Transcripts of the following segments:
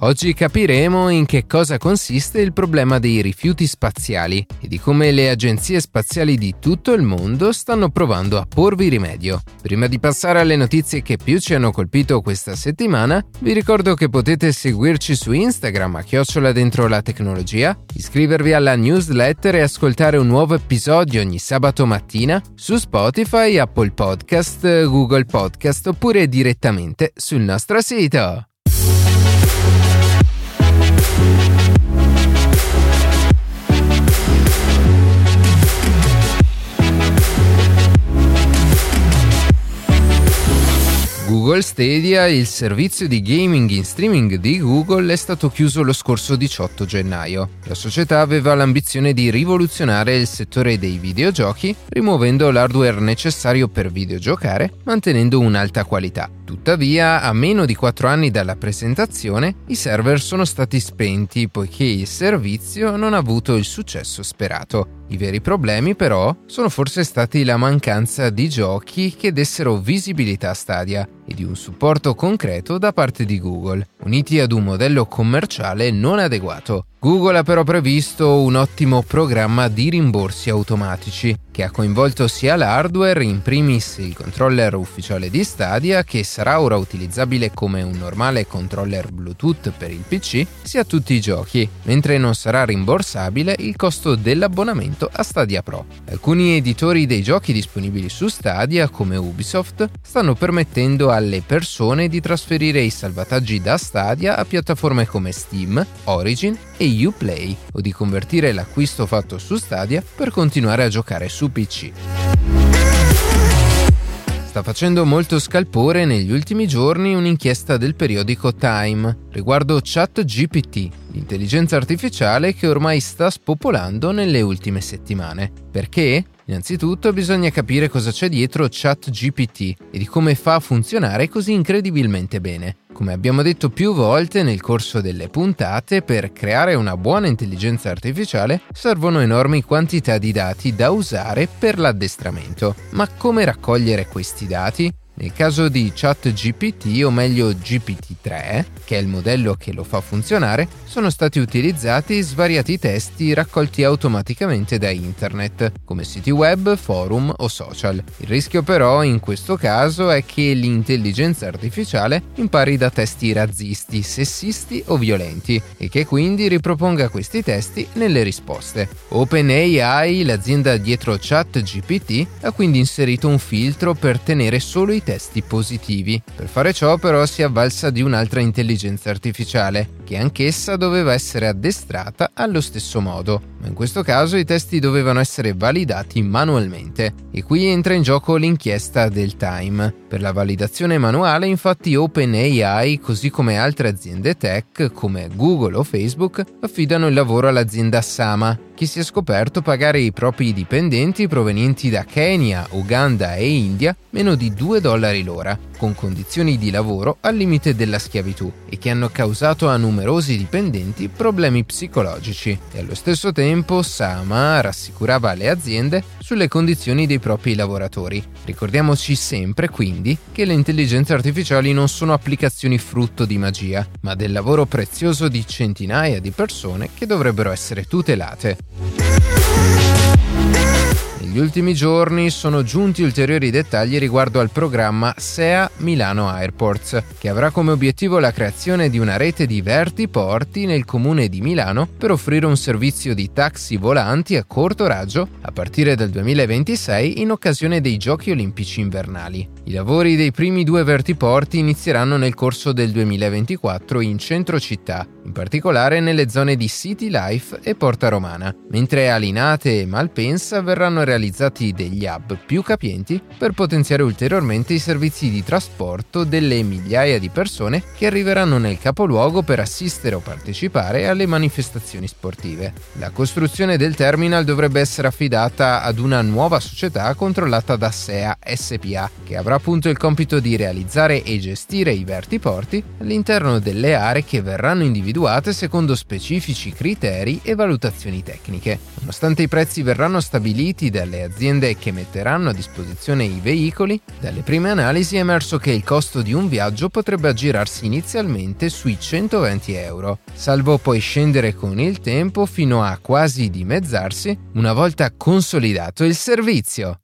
Oggi capiremo in che cosa consiste il problema dei rifiuti spaziali e di come le agenzie spaziali di tutto il mondo stanno provando a porvi rimedio. Prima di passare alle notizie che più ci hanno colpito questa settimana, vi ricordo che potete seguirci su Instagram a chiocciola dentro la tecnologia, iscrivervi alla newsletter e ascoltare un nuovo episodio ogni sabato mattina su Spotify, Apple Podcast, Google Podcast oppure direttamente sul nostro sito. Google Stadia, il servizio di gaming in streaming di Google, è stato chiuso lo scorso 18 gennaio. La società aveva l'ambizione di rivoluzionare il settore dei videogiochi, rimuovendo l'hardware necessario per videogiocare, mantenendo un'alta qualità. Tuttavia, a meno di 4 anni dalla presentazione, i server sono stati spenti poiché il servizio non ha avuto il successo sperato. I veri problemi però sono forse stati la mancanza di giochi che dessero visibilità a Stadia e di un supporto concreto da parte di Google, uniti ad un modello commerciale non adeguato. Google ha però previsto un ottimo programma di rimborsi automatici che ha coinvolto sia l'hardware, in primis il controller ufficiale di Stadia, che sarà ora utilizzabile come un normale controller Bluetooth per il PC, sia tutti i giochi, mentre non sarà rimborsabile il costo dell'abbonamento a Stadia Pro. Alcuni editori dei giochi disponibili su Stadia, come Ubisoft, stanno permettendo alle persone di trasferire i salvataggi da Stadia a piattaforme come Steam, Origin e Uplay o di convertire l'acquisto fatto su Stadia per continuare a giocare su PC. Sta facendo molto scalpore negli ultimi giorni un'inchiesta del periodico Time riguardo ChatGPT, l'intelligenza artificiale che ormai sta spopolando nelle ultime settimane. Perché? Innanzitutto bisogna capire cosa c'è dietro ChatGPT e di come fa a funzionare così incredibilmente bene. Come abbiamo detto più volte nel corso delle puntate, per creare una buona intelligenza artificiale servono enormi quantità di dati da usare per l'addestramento. Ma come raccogliere questi dati? Nel caso di ChatGPT, o meglio GPT-3, che è il modello che lo fa funzionare, sono stati utilizzati svariati testi raccolti automaticamente da internet, come siti web, forum o social. Il rischio però in questo caso è che l'intelligenza artificiale impari da testi razzisti, sessisti o violenti e che quindi riproponga questi testi nelle risposte. OpenAI, l'azienda dietro ChatGPT, ha quindi inserito un filtro per tenere solo i testi positivi. Per fare ciò però si avvalsa di un'altra intelligenza artificiale, che anch'essa doveva essere addestrata allo stesso modo, ma in questo caso i testi dovevano essere validati manualmente. E qui entra in gioco l'inchiesta del Time. Per la validazione manuale infatti OpenAI, così come altre aziende tech come Google o Facebook, affidano il lavoro all'azienda Sama, che si è scoperto pagare i propri dipendenti provenienti da Kenya, Uganda e India meno di 2 dollari l'ora, con condizioni di lavoro al limite della schiavitù e che hanno causato a numerosi dipendenti problemi psicologici. E allo stesso tempo Sama rassicurava le aziende sulle condizioni dei propri lavoratori. Ricordiamoci sempre quindi che le intelligenze artificiali non sono applicazioni frutto di magia, ma del lavoro prezioso di centinaia di persone che dovrebbero essere tutelate. Negli ultimi giorni sono giunti ulteriori dettagli riguardo al programma SEA Milano Airports, che avrà come obiettivo la creazione di una rete di vertiporti nel comune di Milano per offrire un servizio di taxi volanti a corto raggio a partire dal 2026 in occasione dei Giochi Olimpici invernali. I lavori dei primi due vertiporti inizieranno nel corso del 2024 in centro città in particolare nelle zone di City Life e Porta Romana, mentre a Linate e Malpensa verranno realizzati degli hub più capienti per potenziare ulteriormente i servizi di trasporto delle migliaia di persone che arriveranno nel capoluogo per assistere o partecipare alle manifestazioni sportive. La costruzione del terminal dovrebbe essere affidata ad una nuova società controllata da SEA SPA, che avrà appunto il compito di realizzare e gestire i vertiporti all'interno delle aree che verranno individuate secondo specifici criteri e valutazioni tecniche. Nonostante i prezzi verranno stabiliti dalle aziende che metteranno a disposizione i veicoli, dalle prime analisi è emerso che il costo di un viaggio potrebbe aggirarsi inizialmente sui 120 euro, salvo poi scendere con il tempo fino a quasi dimezzarsi una volta consolidato il servizio.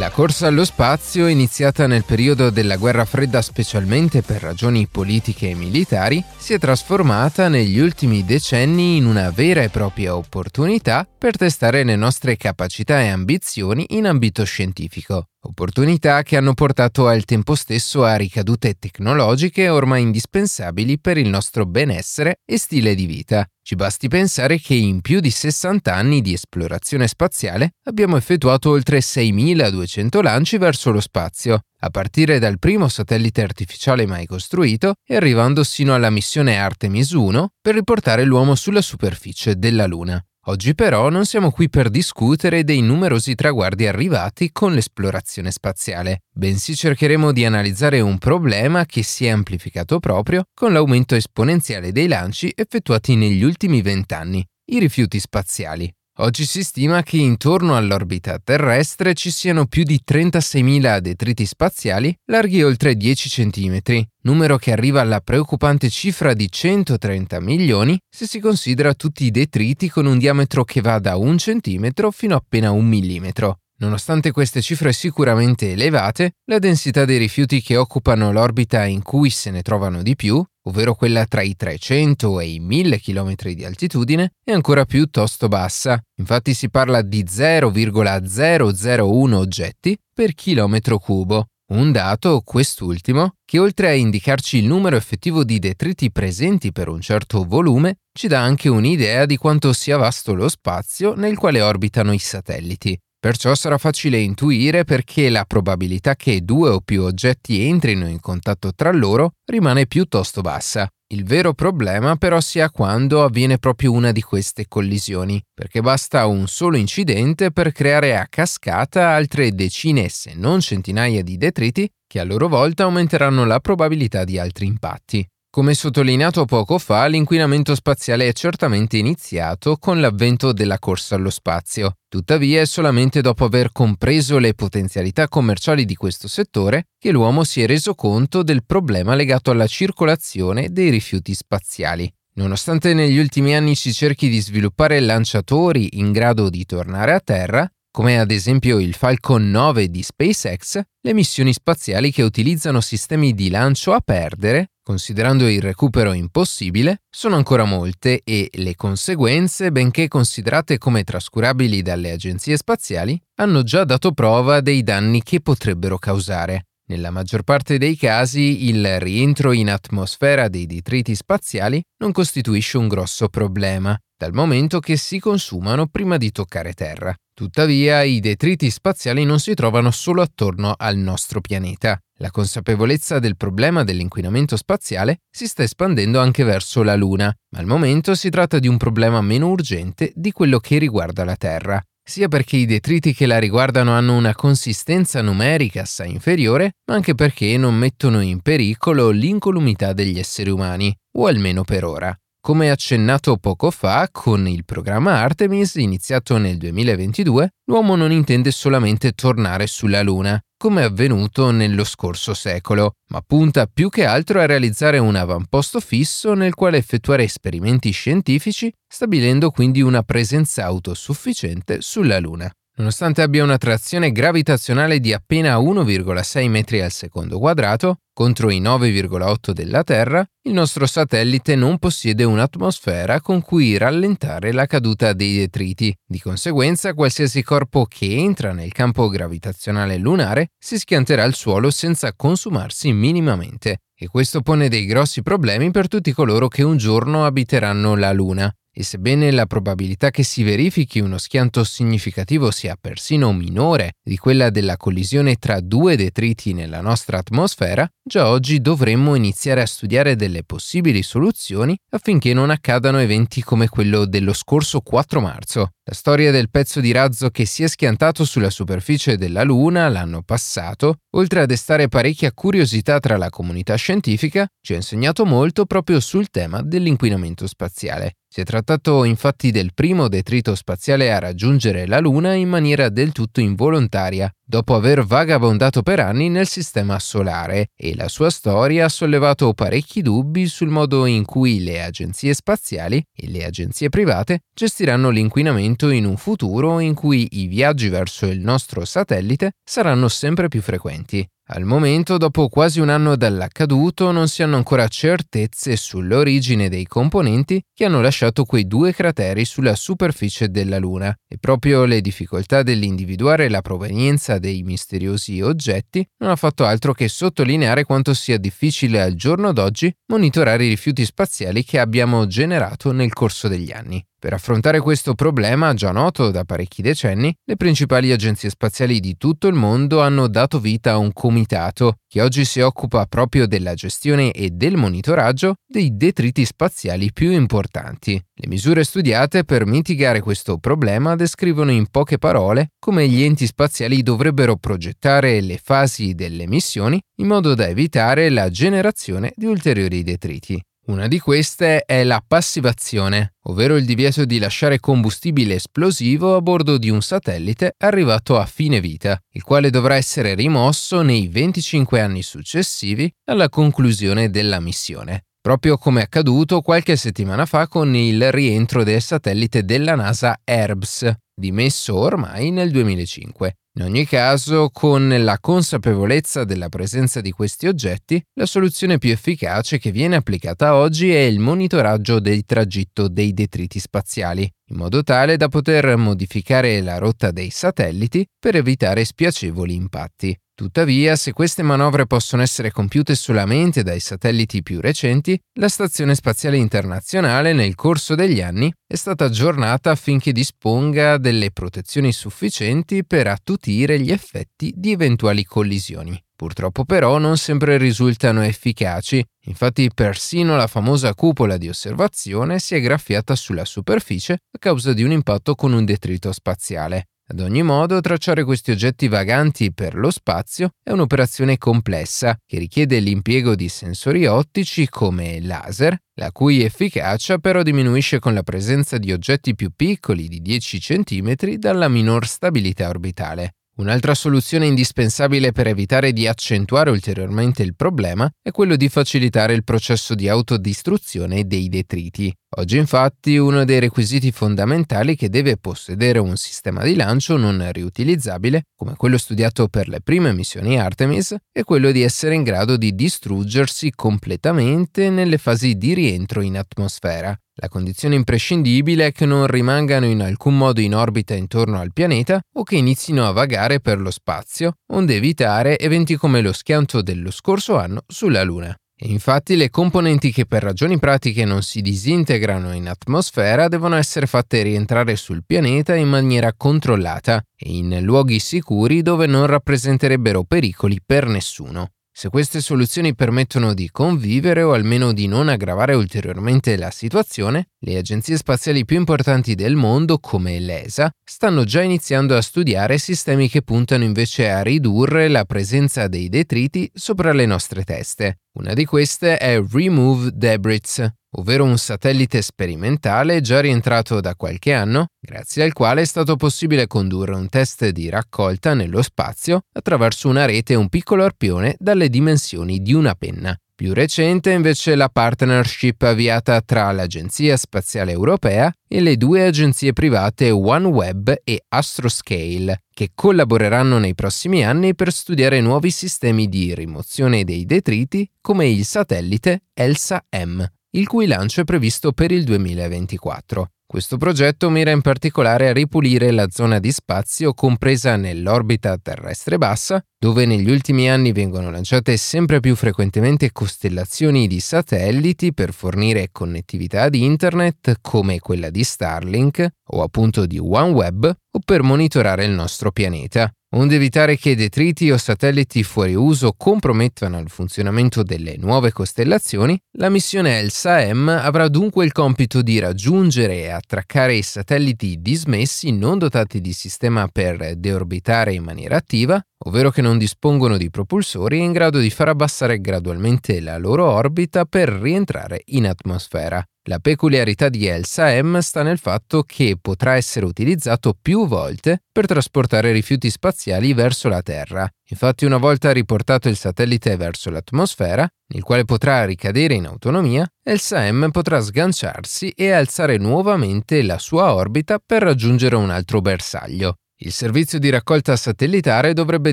La corsa allo spazio, iniziata nel periodo della guerra fredda specialmente per ragioni politiche e militari, si è trasformata negli ultimi decenni in una vera e propria opportunità per testare le nostre capacità e ambizioni in ambito scientifico. Opportunità che hanno portato al tempo stesso a ricadute tecnologiche ormai indispensabili per il nostro benessere e stile di vita. Ci basti pensare che in più di 60 anni di esplorazione spaziale abbiamo effettuato oltre 6.200 lanci verso lo spazio, a partire dal primo satellite artificiale mai costruito e arrivando sino alla missione Artemis 1 per riportare l'uomo sulla superficie della Luna. Oggi però non siamo qui per discutere dei numerosi traguardi arrivati con l'esplorazione spaziale, bensì cercheremo di analizzare un problema che si è amplificato proprio con l'aumento esponenziale dei lanci effettuati negli ultimi vent'anni, i rifiuti spaziali. Oggi si stima che intorno all'orbita terrestre ci siano più di 36.000 detriti spaziali larghi oltre 10 cm, numero che arriva alla preoccupante cifra di 130 milioni se si considera tutti i detriti con un diametro che va da un centimetro fino a appena un millimetro. Nonostante queste cifre sicuramente elevate, la densità dei rifiuti che occupano l'orbita in cui se ne trovano di più, ovvero quella tra i 300 e i 1000 km di altitudine, è ancora piuttosto bassa. Infatti si parla di 0,001 oggetti per chilometro cubo. Un dato, quest'ultimo, che oltre a indicarci il numero effettivo di detriti presenti per un certo volume, ci dà anche un'idea di quanto sia vasto lo spazio nel quale orbitano i satelliti. Perciò sarà facile intuire perché la probabilità che due o più oggetti entrino in contatto tra loro rimane piuttosto bassa. Il vero problema però sia quando avviene proprio una di queste collisioni, perché basta un solo incidente per creare a cascata altre decine se non centinaia di detriti che a loro volta aumenteranno la probabilità di altri impatti. Come sottolineato poco fa, l'inquinamento spaziale è certamente iniziato con l'avvento della corsa allo spazio. Tuttavia è solamente dopo aver compreso le potenzialità commerciali di questo settore che l'uomo si è reso conto del problema legato alla circolazione dei rifiuti spaziali. Nonostante negli ultimi anni si cerchi di sviluppare lanciatori in grado di tornare a Terra, come ad esempio il Falcon 9 di SpaceX, le missioni spaziali che utilizzano sistemi di lancio a perdere considerando il recupero impossibile, sono ancora molte e le conseguenze, benché considerate come trascurabili dalle agenzie spaziali, hanno già dato prova dei danni che potrebbero causare. Nella maggior parte dei casi il rientro in atmosfera dei detriti spaziali non costituisce un grosso problema, dal momento che si consumano prima di toccare Terra. Tuttavia, i detriti spaziali non si trovano solo attorno al nostro pianeta. La consapevolezza del problema dell'inquinamento spaziale si sta espandendo anche verso la Luna, ma al momento si tratta di un problema meno urgente di quello che riguarda la Terra, sia perché i detriti che la riguardano hanno una consistenza numerica assai inferiore, ma anche perché non mettono in pericolo l'incolumità degli esseri umani, o almeno per ora. Come accennato poco fa, con il programma Artemis iniziato nel 2022, l'uomo non intende solamente tornare sulla Luna, come avvenuto nello scorso secolo, ma punta più che altro a realizzare un avamposto fisso nel quale effettuare esperimenti scientifici, stabilendo quindi una presenza autosufficiente sulla Luna. Nonostante abbia una trazione gravitazionale di appena 1,6 metri al secondo quadrato, contro i 9,8 della Terra, il nostro satellite non possiede un'atmosfera con cui rallentare la caduta dei detriti. Di conseguenza, qualsiasi corpo che entra nel campo gravitazionale lunare si schianterà al suolo senza consumarsi minimamente. E questo pone dei grossi problemi per tutti coloro che un giorno abiteranno la Luna e sebbene la probabilità che si verifichi uno schianto significativo sia persino minore di quella della collisione tra due detriti nella nostra atmosfera, già oggi dovremmo iniziare a studiare delle possibili soluzioni affinché non accadano eventi come quello dello scorso 4 marzo. La storia del pezzo di razzo che si è schiantato sulla superficie della Luna l'anno passato, oltre a destare parecchia curiosità tra la comunità scientifica, ci ha insegnato molto proprio sul tema dell'inquinamento spaziale. Si è trattato infatti del primo detrito spaziale a raggiungere la Luna in maniera del tutto involontaria, dopo aver vagabondato per anni nel sistema solare e la sua storia ha sollevato parecchi dubbi sul modo in cui le agenzie spaziali e le agenzie private gestiranno l'inquinamento in un futuro in cui i viaggi verso il nostro satellite saranno sempre più frequenti. Al momento, dopo quasi un anno dall'accaduto, non si hanno ancora certezze sull'origine dei componenti che hanno lasciato quei due crateri sulla superficie della Luna e proprio le difficoltà dell'individuare la provenienza dei misteriosi oggetti non ha fatto altro che sottolineare quanto sia difficile al giorno d'oggi monitorare i rifiuti spaziali che abbiamo generato nel corso degli anni. Per affrontare questo problema, già noto da parecchi decenni, le principali agenzie spaziali di tutto il mondo hanno dato vita a un comitato che oggi si occupa proprio della gestione e del monitoraggio dei detriti spaziali più importanti. Le misure studiate per mitigare questo problema descrivono in poche parole come gli enti spaziali dovrebbero progettare le fasi delle missioni in modo da evitare la generazione di ulteriori detriti. Una di queste è la passivazione, ovvero il divieto di lasciare combustibile esplosivo a bordo di un satellite arrivato a fine vita, il quale dovrà essere rimosso nei 25 anni successivi alla conclusione della missione proprio come accaduto qualche settimana fa con il rientro del satellite della NASA ERBS, dimesso ormai nel 2005. In ogni caso, con la consapevolezza della presenza di questi oggetti, la soluzione più efficace che viene applicata oggi è il monitoraggio del tragitto dei detriti spaziali, in modo tale da poter modificare la rotta dei satelliti per evitare spiacevoli impatti. Tuttavia, se queste manovre possono essere compiute solamente dai satelliti più recenti, la Stazione Spaziale Internazionale nel corso degli anni è stata aggiornata affinché disponga delle protezioni sufficienti per attutire gli effetti di eventuali collisioni. Purtroppo però non sempre risultano efficaci, infatti persino la famosa cupola di osservazione si è graffiata sulla superficie a causa di un impatto con un detrito spaziale. Ad ogni modo, tracciare questi oggetti vaganti per lo spazio è un'operazione complessa che richiede l'impiego di sensori ottici come laser, la cui efficacia però diminuisce con la presenza di oggetti più piccoli di 10 cm dalla minor stabilità orbitale. Un'altra soluzione indispensabile per evitare di accentuare ulteriormente il problema è quello di facilitare il processo di autodistruzione dei detriti. Oggi infatti uno dei requisiti fondamentali che deve possedere un sistema di lancio non riutilizzabile, come quello studiato per le prime missioni Artemis, è quello di essere in grado di distruggersi completamente nelle fasi di rientro in atmosfera. La condizione imprescindibile è che non rimangano in alcun modo in orbita intorno al pianeta o che inizino a vagare per lo spazio, onde evitare eventi come lo schianto dello scorso anno sulla Luna. Infatti le componenti che per ragioni pratiche non si disintegrano in atmosfera devono essere fatte rientrare sul pianeta in maniera controllata e in luoghi sicuri dove non rappresenterebbero pericoli per nessuno. Se queste soluzioni permettono di convivere o almeno di non aggravare ulteriormente la situazione, le agenzie spaziali più importanti del mondo, come l'ESA, stanno già iniziando a studiare sistemi che puntano invece a ridurre la presenza dei detriti sopra le nostre teste. Una di queste è Remove Debris, ovvero un satellite sperimentale già rientrato da qualche anno, grazie al quale è stato possibile condurre un test di raccolta nello spazio attraverso una rete e un piccolo arpione dalle dimensioni di una penna. Più recente invece la partnership avviata tra l'Agenzia Spaziale Europea e le due agenzie private OneWeb e Astroscale, che collaboreranno nei prossimi anni per studiare nuovi sistemi di rimozione dei detriti come il satellite ELSA-M, il cui lancio è previsto per il 2024. Questo progetto mira in particolare a ripulire la zona di spazio compresa nell'orbita terrestre bassa, dove negli ultimi anni vengono lanciate sempre più frequentemente costellazioni di satelliti per fornire connettività di Internet come quella di Starlink o appunto di OneWeb o per monitorare il nostro pianeta onde evitare che detriti o satelliti fuori uso compromettano il funzionamento delle nuove costellazioni, la missione ELSA-M avrà dunque il compito di raggiungere e attraccare i satelliti dismessi non dotati di sistema per deorbitare in maniera attiva, ovvero che non dispongono di propulsori in grado di far abbassare gradualmente la loro orbita per rientrare in atmosfera. La peculiarità di ELSA-M sta nel fatto che potrà essere utilizzato più volte per trasportare rifiuti spaziali verso la Terra. Infatti una volta riportato il satellite verso l'atmosfera, nel quale potrà ricadere in autonomia, ELSA-M potrà sganciarsi e alzare nuovamente la sua orbita per raggiungere un altro bersaglio. Il servizio di raccolta satellitare dovrebbe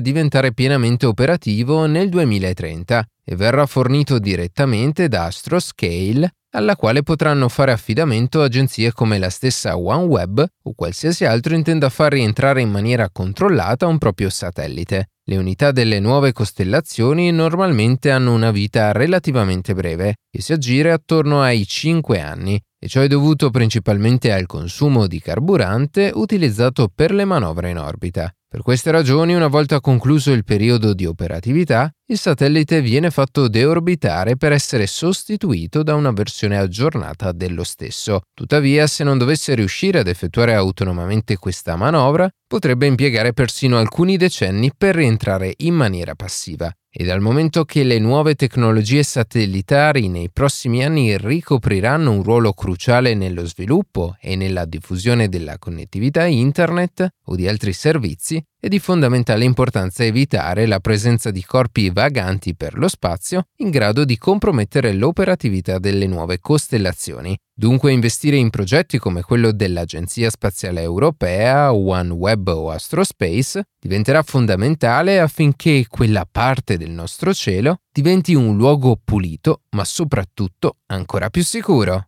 diventare pienamente operativo nel 2030 e verrà fornito direttamente da Astroscale, alla quale potranno fare affidamento agenzie come la stessa OneWeb o qualsiasi altro intenda far rientrare in maniera controllata un proprio satellite. Le unità delle nuove costellazioni normalmente hanno una vita relativamente breve, che si aggira attorno ai 5 anni, e ciò è dovuto principalmente al consumo di carburante utilizzato per le manovre in orbita. Per queste ragioni, una volta concluso il periodo di operatività, il satellite viene fatto deorbitare per essere sostituito da una versione aggiornata dello stesso. Tuttavia, se non dovesse riuscire ad effettuare autonomamente questa manovra, potrebbe impiegare persino alcuni decenni per rientrare in maniera passiva e dal momento che le nuove tecnologie satellitari nei prossimi anni ricopriranno un ruolo cruciale nello sviluppo e nella diffusione della connettività internet o di altri servizi, è di fondamentale importanza evitare la presenza di corpi vaganti per lo spazio in grado di compromettere l'operatività delle nuove costellazioni. Dunque investire in progetti come quello dell'Agenzia Spaziale Europea, OneWeb o Astrospace diventerà fondamentale affinché quella parte del nostro cielo diventi un luogo pulito, ma soprattutto ancora più sicuro.